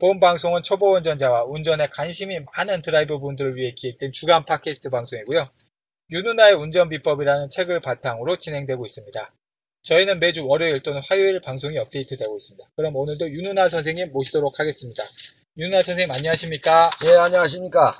본 방송은 초보 운전자와 운전에 관심이 많은 드라이버 분들을 위해 기획된 주간 팟캐스트 방송이고요. 윤은아의 운전 비법이라는 책을 바탕으로 진행되고 있습니다. 저희는 매주 월요일 또는 화요일 방송이 업데이트되고 있습니다. 그럼 오늘도 윤은아 선생님 모시도록 하겠습니다. 윤은아 선생님 안녕하십니까? 예, 안녕하십니까.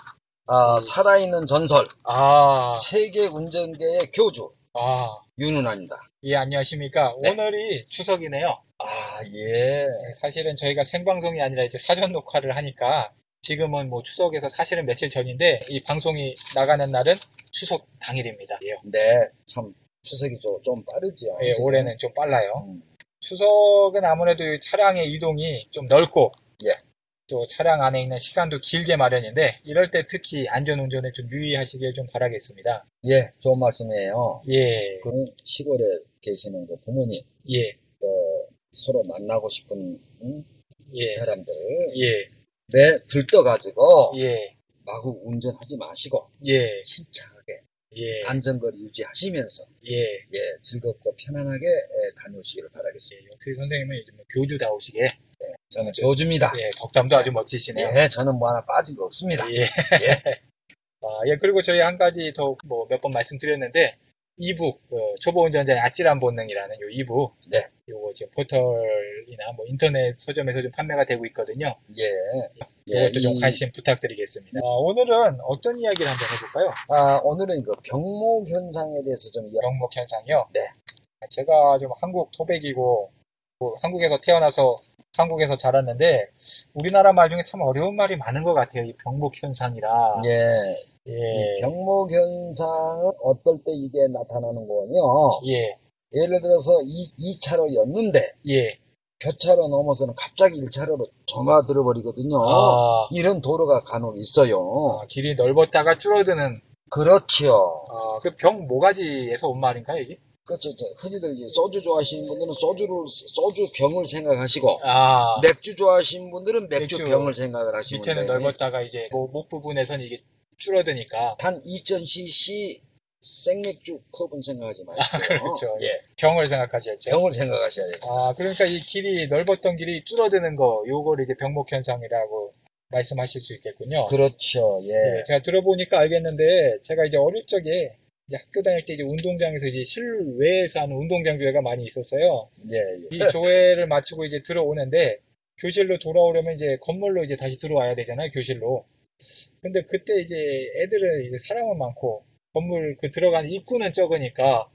아, 살아있는 전설, 아, 세계 운전계의 교주, 아, 윤은아입니다. 예, 안녕하십니까. 네. 오늘이 추석이네요. 아, 예. 네, 사실은 저희가 생방송이 아니라 이제 사전 녹화를 하니까 지금은 뭐 추석에서 사실은 며칠 전인데 이 방송이 나가는 날은 추석 당일입니다. 예, 네, 참, 추석이 좀, 좀 빠르죠. 예, 지금. 올해는 좀 빨라요. 음, 추석은 아무래도 이 차량의 이동이 좀 넓고 예. 또 차량 안에 있는 시간도 길게 마련인데 이럴 때 특히 안전 운전에 좀 유의하시길 좀 바라겠습니다. 예, 좋은 말씀이에요. 예, 그 시골에 계시는 그 부모님, 예, 또 서로 만나고 싶은 음, 예, 사람들, 예, 매 들떠가지고 예, 마구 운전하지 마시고, 예, 침착하게 예, 안전거리 유지하시면서, 예. 예, 즐겁고 편안하게 예, 다녀오시기를 바라겠습니다. 예, 역시 선생님은 이제 뭐 교주다우시게 저는 교주입니다. 예, 덕담도 아주 멋지시네요. 예, 저는 뭐 하나 빠진 거 없습니다. 예. 아, 예, 그리고 저희 한 가지 더 뭐 몇 번 말씀드렸는데, 2부, 그 초보 운전자의 아찔한 본능이라는 요 2부. 네. 요거 지금 포털이나 뭐 인터넷 서점에서 좀 판매가 되고 있거든요. 예. 예, 이것도 좀 이- 관심 부탁드리겠습니다. 아, 오늘은 어떤 이야기를 한번 해볼까요? 아, 오늘은 그 병목 현상에 대해서 좀 이야기. 병목 현상이요. 네. 제가 좀 한국 토백이고, 뭐 한국에서 태어나서 한국에서 자랐는데, 우리나라 말 중에 참 어려운 말이 많은 것 같아요. 이 병목 현상이라. 예. 예. 이 병목 현상은 어떨 때 이게 나타나는 거군요. 예. 예를 들어서 2, 차로였는데 예. 교차로 넘어서는 갑자기 1차로로 점화들어 버리거든요. 아, 이런 도로가 간혹 있어요. 아, 길이 넓었다가 줄어드는, 그렇지요. 아, 그 병 모가지에서 온 말인가요, 이게? 그렇죠. 저 흔히들 소주 좋아하시는 분들은 소주를 소주 병을 생각하시고 아, 맥주 좋아하시는 분들은 맥주, 맥주. 병을 생각을 하시면 밑에는. 넓었다가 이제 목, 목 부분에선 이게 줄어드니까 한 2000cc 생맥주 컵은 생각하지 마시고 그렇죠. 예, 병을 생각하셨죠. 병을 생각하셔야 돼요. 아, 그러니까 이 길이 넓었던 길이 줄어드는 거, 요걸 이제 병목 현상이라고 말씀하실 수 있겠군요. 그렇죠. 예. 예, 제가 들어보니까 알겠는데, 제가 이제 어릴 적에 이제 학교 다닐 때 이제 운동장에서 이제 실외에서 하는 운동장 조회가 많이 있었어요. 예, 예. 이 조회를 마치고 이제 들어오는데, 교실로 돌아오려면 이제 건물로 이제 다시 들어와야 되잖아요, 교실로. 근데 그때 이제 애들은 이제 사람은 많고, 건물 그 들어가는 입구는 적으니까,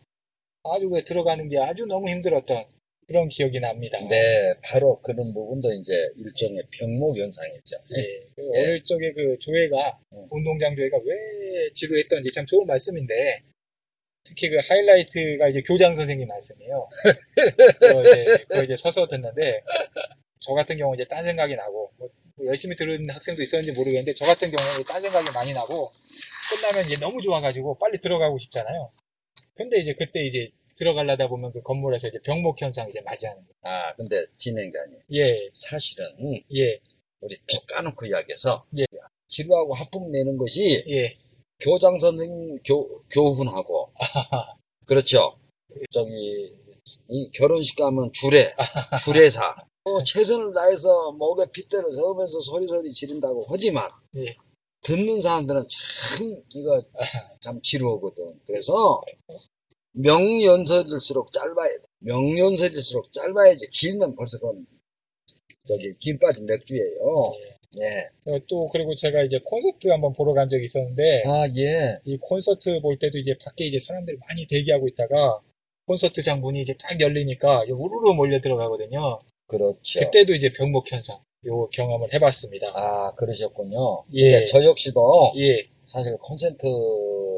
아주 그 들어가는 게 아주 너무 힘들었던 그런 기억이 납니다. 네, 바로 그런 부분도 이제 일종의 병목 현상이죠. 예. 그 예. 어릴 적에 그 조회가, 음. 운동장 조회가 왜 지루했던지 참 좋은 말씀인데, 특히 그 하이라이트가 이제 교장 선생님 말씀이에요. 그거 이제, 그거 이제 서서 듣는데, 저 같은 경우 이제 딴 생각이 나고, 뭐 열심히 들은 학생도 있었는지 모르겠는데, 저 같은 경우에 딴 생각이 많이 나고, 끝나면 이제 너무 좋아가지고 빨리 들어가고 싶잖아요. 근데 이제 그때 이제 들어가려다 보면 그 건물에서 이제 병목 현상이 이제 맞이하는 거예요. 아, 근데 진행자님. 예, 사실은 예, 우리 톡 까놓고 이야기해서 예. 지루하고 하품 내는 것이 예. 교장 선생님 교, 교훈하고 그렇죠. 저기 이 결혼식 가면 주례, 주례사 어, 최선을 다해서 목에 핏대를 세우면서 소리소리 지른다고 하지만 예. 듣는 사람들은 참 이거 참 지루하거든. 그래서 명연설일수록 짧아야 돼. 명연설일수록 짧아야지 길면 벌써 그건 저기 김 빠진 맥주예요. 예. 어, 또 그리고 제가 이제 콘서트 한번 보러 간 적이 있었는데 아 예. 이 콘서트 볼 때도 이제 밖에 이제 사람들이 많이 대기하고 있다가 콘서트장 문이 이제 딱 열리니까 우르르 몰려 들어가거든요. 그렇죠. 그때도 이제 병목 현상 요 경험을 해봤습니다. 아, 그러셨군요. 예. 네, 저 역시도 예, 사실 콘센트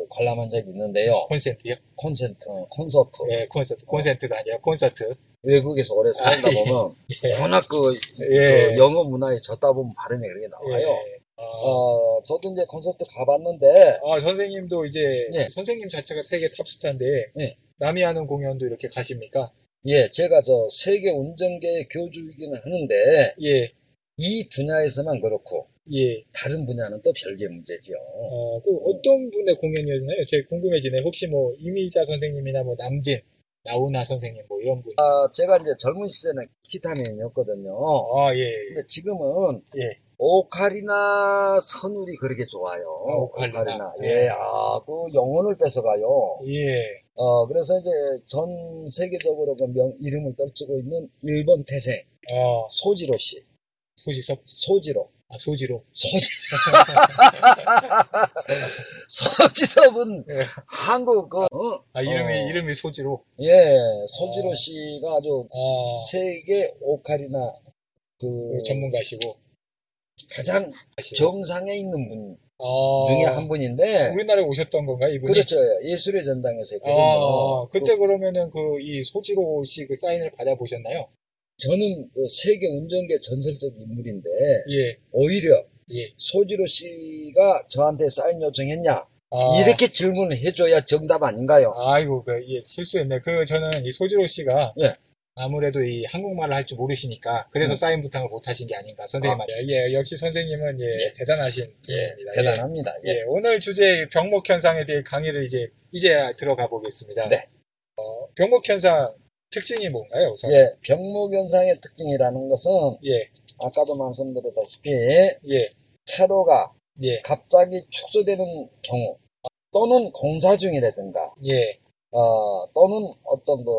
관람한 적이 있는데요. 콘센트요? 콘센트, 콘서트. 예, 콘서트, 콘센트가 아니라 콘서트. 외국에서 오래 살다 아, 예. 보면 예, 워낙 그, 예. 그 영어 문화에 젖다 보면 발음이 그렇게 나와요. 예. 아, 어, 저도 이제 콘서트 가봤는데, 아, 선생님도 이제 예. 선생님 자체가 세계 탑스타인데 예. 남이 하는 공연도 이렇게 가십니까? 예, 제가 저 세계 운전계 교주이기는 하는데, 예, 이 분야에서만 그렇고, 예. 다른 분야는 또 별개 문제죠. 어, 그 어떤 분의 공연이었나요? 되게 궁금해지네. 혹시 뭐 이미자 선생님이나 뭐 남진, 나훈아 선생님 뭐 이런 분. 아, 제가 이제 젊은 시절에는 기타맨이었거든요. 아, 예. 근데 지금은 예. 오카리나 선율이 그렇게 좋아요. 아, 오카리나. 예, 예. 아, 그 영혼을 뺏어가요. 예. 어, 그래서 이제 전 세계적으로 그 명, 이름을 떨치고 있는 일본 태생, 아, 소지로 씨. 소지섭? 소지로. 아, 소지로. 소지. 소지섭은 예. 한국 그, 어? 아, 이름이, 어, 이름이 소지로. 예, 소지로 어. 씨가 아주 아, 세계 오카리나 그그 전문가시고. 가장. 정상에 있는 분 아, 중에 한 분인데, 우리나라에 오셨던 건가, 이분이? 그렇죠. 예술의 전당에서 했거든요. 아, 그때 그러면은 그, 이 소지로 씨그 사인을 받아 보셨나요? 저는 그 세계 운전계 전설적 인물인데, 예, 오히려 예. 소지로 씨가 저한테 사인 요청했냐? 아, 이렇게 질문을 해줘야 정답 아닌가요? 아이고, 그, 예, 실수했네. 그, 저는 이 소지로 씨가 예. 아무래도 이 한국말을 할 줄 모르시니까 그래서 음. 사인 부탁을 못 하신 게 아닌가. 선생님 아. 말이야. 예, 역시 선생님은 예, 예. 대단하신 예, 분입니다. 대단합니다. 예, 예. 예, 오늘 주제 병목 현상에 대해 강의를 이제 이제 들어가 보겠습니다. 네. 어, 병목 현상 특징이 뭔가요, 우선? 예, 병목 현상의 특징이라는 것은 예, 아까도 말씀드렸다시피 예, 차로가 예, 갑자기 축소되는 경우 또는 공사 중이라든가 예, 어, 또는 어떤 그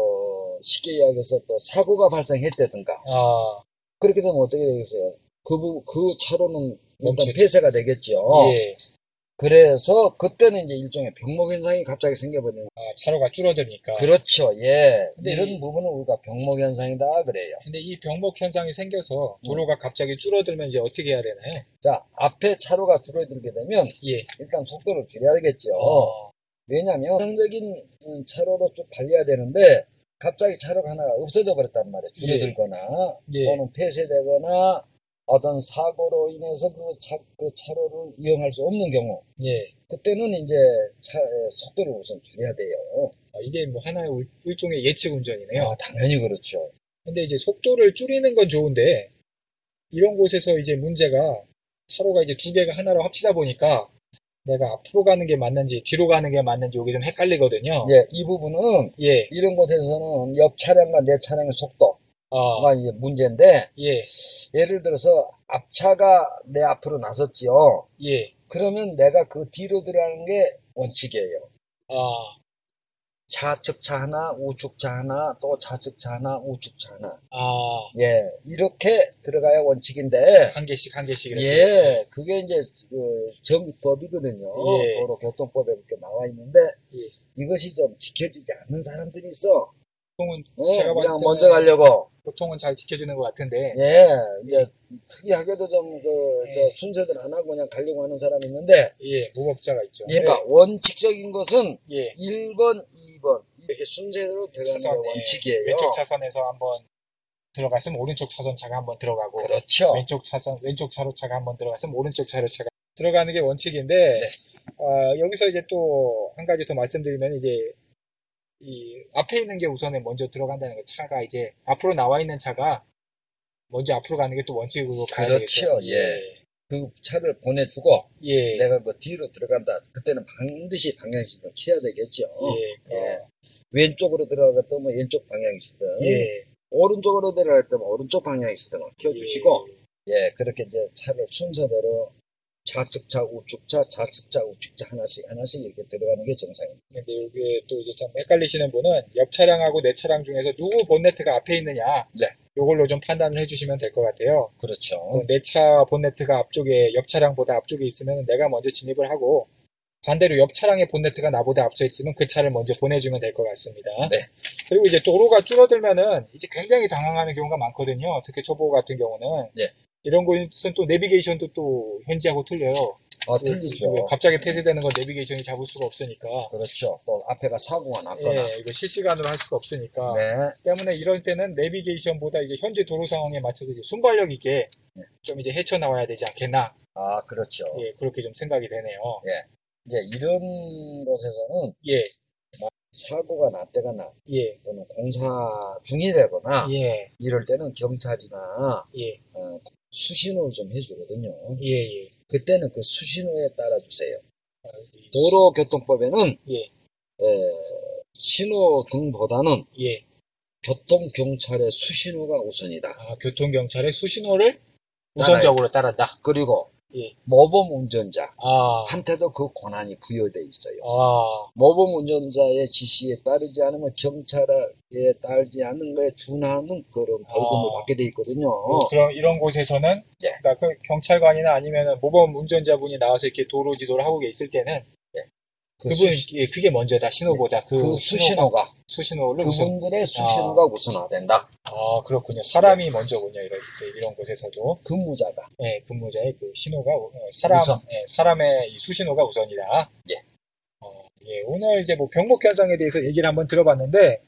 쉽게 이야기해서 또 사고가 발생했다든가 아, 그렇게 되면 어떻게 되겠어요? 그, 부- 그 차로는 일단. 폐쇄가 되겠죠. 예, 그래서 그때는 이제 일종의 병목 현상이 갑자기 생겨버리는 아, 차로가 줄어드니까. 그렇죠. 예. 근데 음. 이런 부분은 우리가 병목 현상이다 그래요. 근데 이 병목 현상이 생겨서 음. 도로가 갑자기 줄어들면 이제 어떻게 해야 되나요? 자, 앞에 차로가 줄어들게 되면 예, 일단 속도를 줄여야겠죠. 어, 왜냐하면 정상적인 음, 차로로 쭉 달려야 되는데 갑자기 차로가 하나가 없어져 버렸단 말이에요. 줄어들거나 예. 또는 폐쇄되거나 어떤 사고로 인해서 그, 차, 그 차로를 이용할 수 없는 경우 예. 그때는 이제 차, 속도를 우선 줄여야 돼요. 아, 이게 뭐 하나의 울- 일종의 예측 운전이네요. 아, 당연히 그렇죠. 근데 이제 속도를 줄이는 건 좋은데 이런 곳에서 이제 문제가 차로가 이제 두 개가 하나로 합치다 보니까 내가 앞으로 가는 게 맞는지 뒤로 가는 게 맞는지 이게 좀 헷갈리거든요. 예, 이 부분은 예. 이런 곳에서는 옆 차량과 내 차량의 속도가 아, 이제 문제인데 예. 예를 들어서 앞차가 내 앞으로 나섰지요. 예. 그러면 내가 그 뒤로 들어가는 게 원칙이에요. 아, 좌측차 하나, 우측차 하나, 또 좌측차 하나, 우측차 하나. 아, 예, 이렇게 들어가야 원칙인데, 한 개씩 한 개씩 이렇게. 예, 그게 이제 그 정법이거든요. 예. 도로교통법에 그렇게 나와 있는데, 예. 이것이 좀 지켜지지 않는 사람들이 있어. 어, 제가 그냥 먼저 가려고. 보통은 잘 지켜주는 것 같은데. 예, 이제 특이하게도 좀 그, 예. 저 순서들 안 하고 그냥 가려고 하는 사람이 있는데, 예, 무법자가 있죠. 그러니까 원칙적인 것은 예. 1번, 2번 이렇게 순서대로 들어가는 게 차선에 원칙이에요. 왼쪽 차선에서 한번 들어갔으면 오른쪽 차선 차가 한번 들어가고 그렇죠. 왼쪽 차선 왼쪽 차로 차가 한번 들어갔으면 오른쪽 차로 차가 들어가는 게 원칙인데 네. 어, 여기서 이제 또 한 가지 더 말씀드리면 이제 이 앞에 있는 게 우선에 먼저 들어간다는 거 차가 이제 앞으로 나와 있는 차가 먼저 앞으로 가는 게 또 원칙으로 가야 그렇죠. 되겠죠. 예. 그 차를 보내주고 예. 내가 뭐 뒤로 들어간다. 그때는 반드시 방향시동을 켜야 되겠죠. 예. 그, 예. 왼쪽으로 들어가겠다면 왼쪽 방향시동, 예. 오른쪽으로 들어갈 때면 오른쪽 방향시동을 켜주시고, 예, 그렇게 이제 차를 순서대로 좌측차, 우측차, 좌측차, 우측차 하나씩 하나씩 이렇게 들어가는 게 정상입니다. 근데 이게 또 이제 참 헷갈리시는 분은 옆 차량하고 내 차량 중에서 누구 본네트가 앞에 있느냐. 네. 요걸로 좀 판단을 해주시면 될 것 같아요. 그렇죠. 내 차 본네트가 앞쪽에 옆 차량보다 앞쪽에 있으면 내가 먼저 진입을 하고 반대로 옆 차량의 본네트가 나보다 앞서 있으면 그 차를 먼저 보내주면 될 것 같습니다. 네. 그리고 이제 도로가 줄어들면은 이제 굉장히 당황하는 경우가 많거든요. 특히 초보 같은 경우는. 네. 이런 것은 또 내비게이션도 또 현지하고 틀려요. 아, 틀리죠. 이거 갑자기 폐쇄되는 건 내비게이션이 잡을 수가 없으니까. 그렇죠. 또 앞에가 사고가 났거나. 예, 이거 실시간으로 할 수가 없으니까. 네. 때문에 이럴 때는 내비게이션보다 이제 현재 도로 상황에 맞춰서 이제 순발력 있게 네. 좀 이제 헤쳐나와야 되지 않겠나. 아, 그렇죠. 예, 그렇게 좀 생각이 되네요. 이제 이런 곳에서는 예, 사고가 났다거나 예, 또는 공사 중이라거나 예, 이럴 때는 경찰이나 예, 어, 수신호를 좀 해주거든요. 예, 예. 그때는 그 수신호에 따라주세요. 아, 이- 도로교통법에는 예, 에, 신호 등보다는 예. 교통경찰의 수신호가 우선이다. 아, 교통경찰의 수신호를 우선적으로 따른다. 그리고 예. 모범 운전자 아, 한테도 그 권한이 부여돼 있어요. 아, 모범 운전자의 지시에 따르지 않으면 경찰에 따르지 않는 거에 준하는 그런 벌금을 아. 받게 돼 있거든요. 그럼 이런 곳에서는 예. 그러니까 그 경찰관이나 아니면 모범 운전자분이 나와서 이렇게 도로 지도를 하고 있을 때는 그 그분 수- 예, 그게 먼저다 신호보다 그, 그 신호가- 수신호가 수신호를 우선 그분들의 수신호가 우선화된다. 아 그렇군요 사람이 먼저군요 이런 이런 곳에서도 근무자가 예, 근무자의 그 신호가 우- 어, 사람 우선. 예, 사람의 이 수신호가 우선이다. 예. 어, 예, 오늘 이제 뭐 병목 현상에 대해서 얘기를 한번 들어봤는데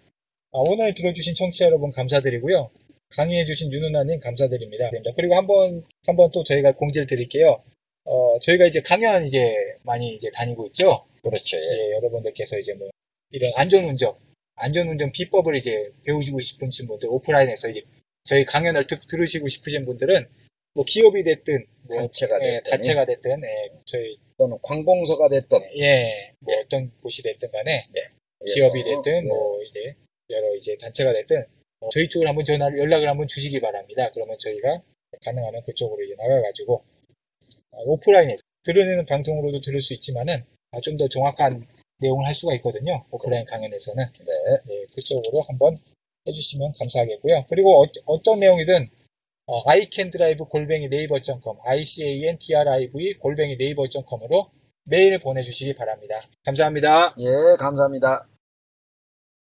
아, 오늘 들어주신 청취자 여러분 감사드리고요. 강의해주신 윤은아님 감사드립니다. 그리고 한번 한번 또 저희가 공지를 드릴게요. 어, 저희가 이제 강연 이제 많이 이제 다니고 있죠. 그렇죠. 예. 예, 여러분들께서 이제 뭐 이런 안전운전, 안전운전 비법을 이제 배우시고 싶으신 분들 오프라인에서 이제 저희 강연을 듣, 들으시고 싶으신 분들은 뭐 기업이 됐든 뭐 단체가 예, 됐든 단체가 됐든 예, 저희 또는 관공서가 됐든 예, 뭐 어떤 곳이 됐든 간에 해서, 기업이 됐든 예. 뭐 이제 여러 이제 단체가 됐든 어, 저희 쪽으로 한번 전화를 연락을 한번 주시기 바랍니다. 그러면 저희가 가능하면 그쪽으로 이제 나가가지고 어, 오프라인에서 들으는 방송으로도 들을 수 있지만은 아, 좀 더 정확한 내용을 할 수가 있거든요. 오프라인 강연에서는 네. 네, 그쪽으로 한번 해주시면 감사하겠고요. 그리고 어, 떤 내용이든 어, iCanDrive 골뱅이 네이버.com, iCandrive 골뱅이 네이버.com으로 메일 보내주시기 바랍니다. 감사합니다. 예, 감사합니다.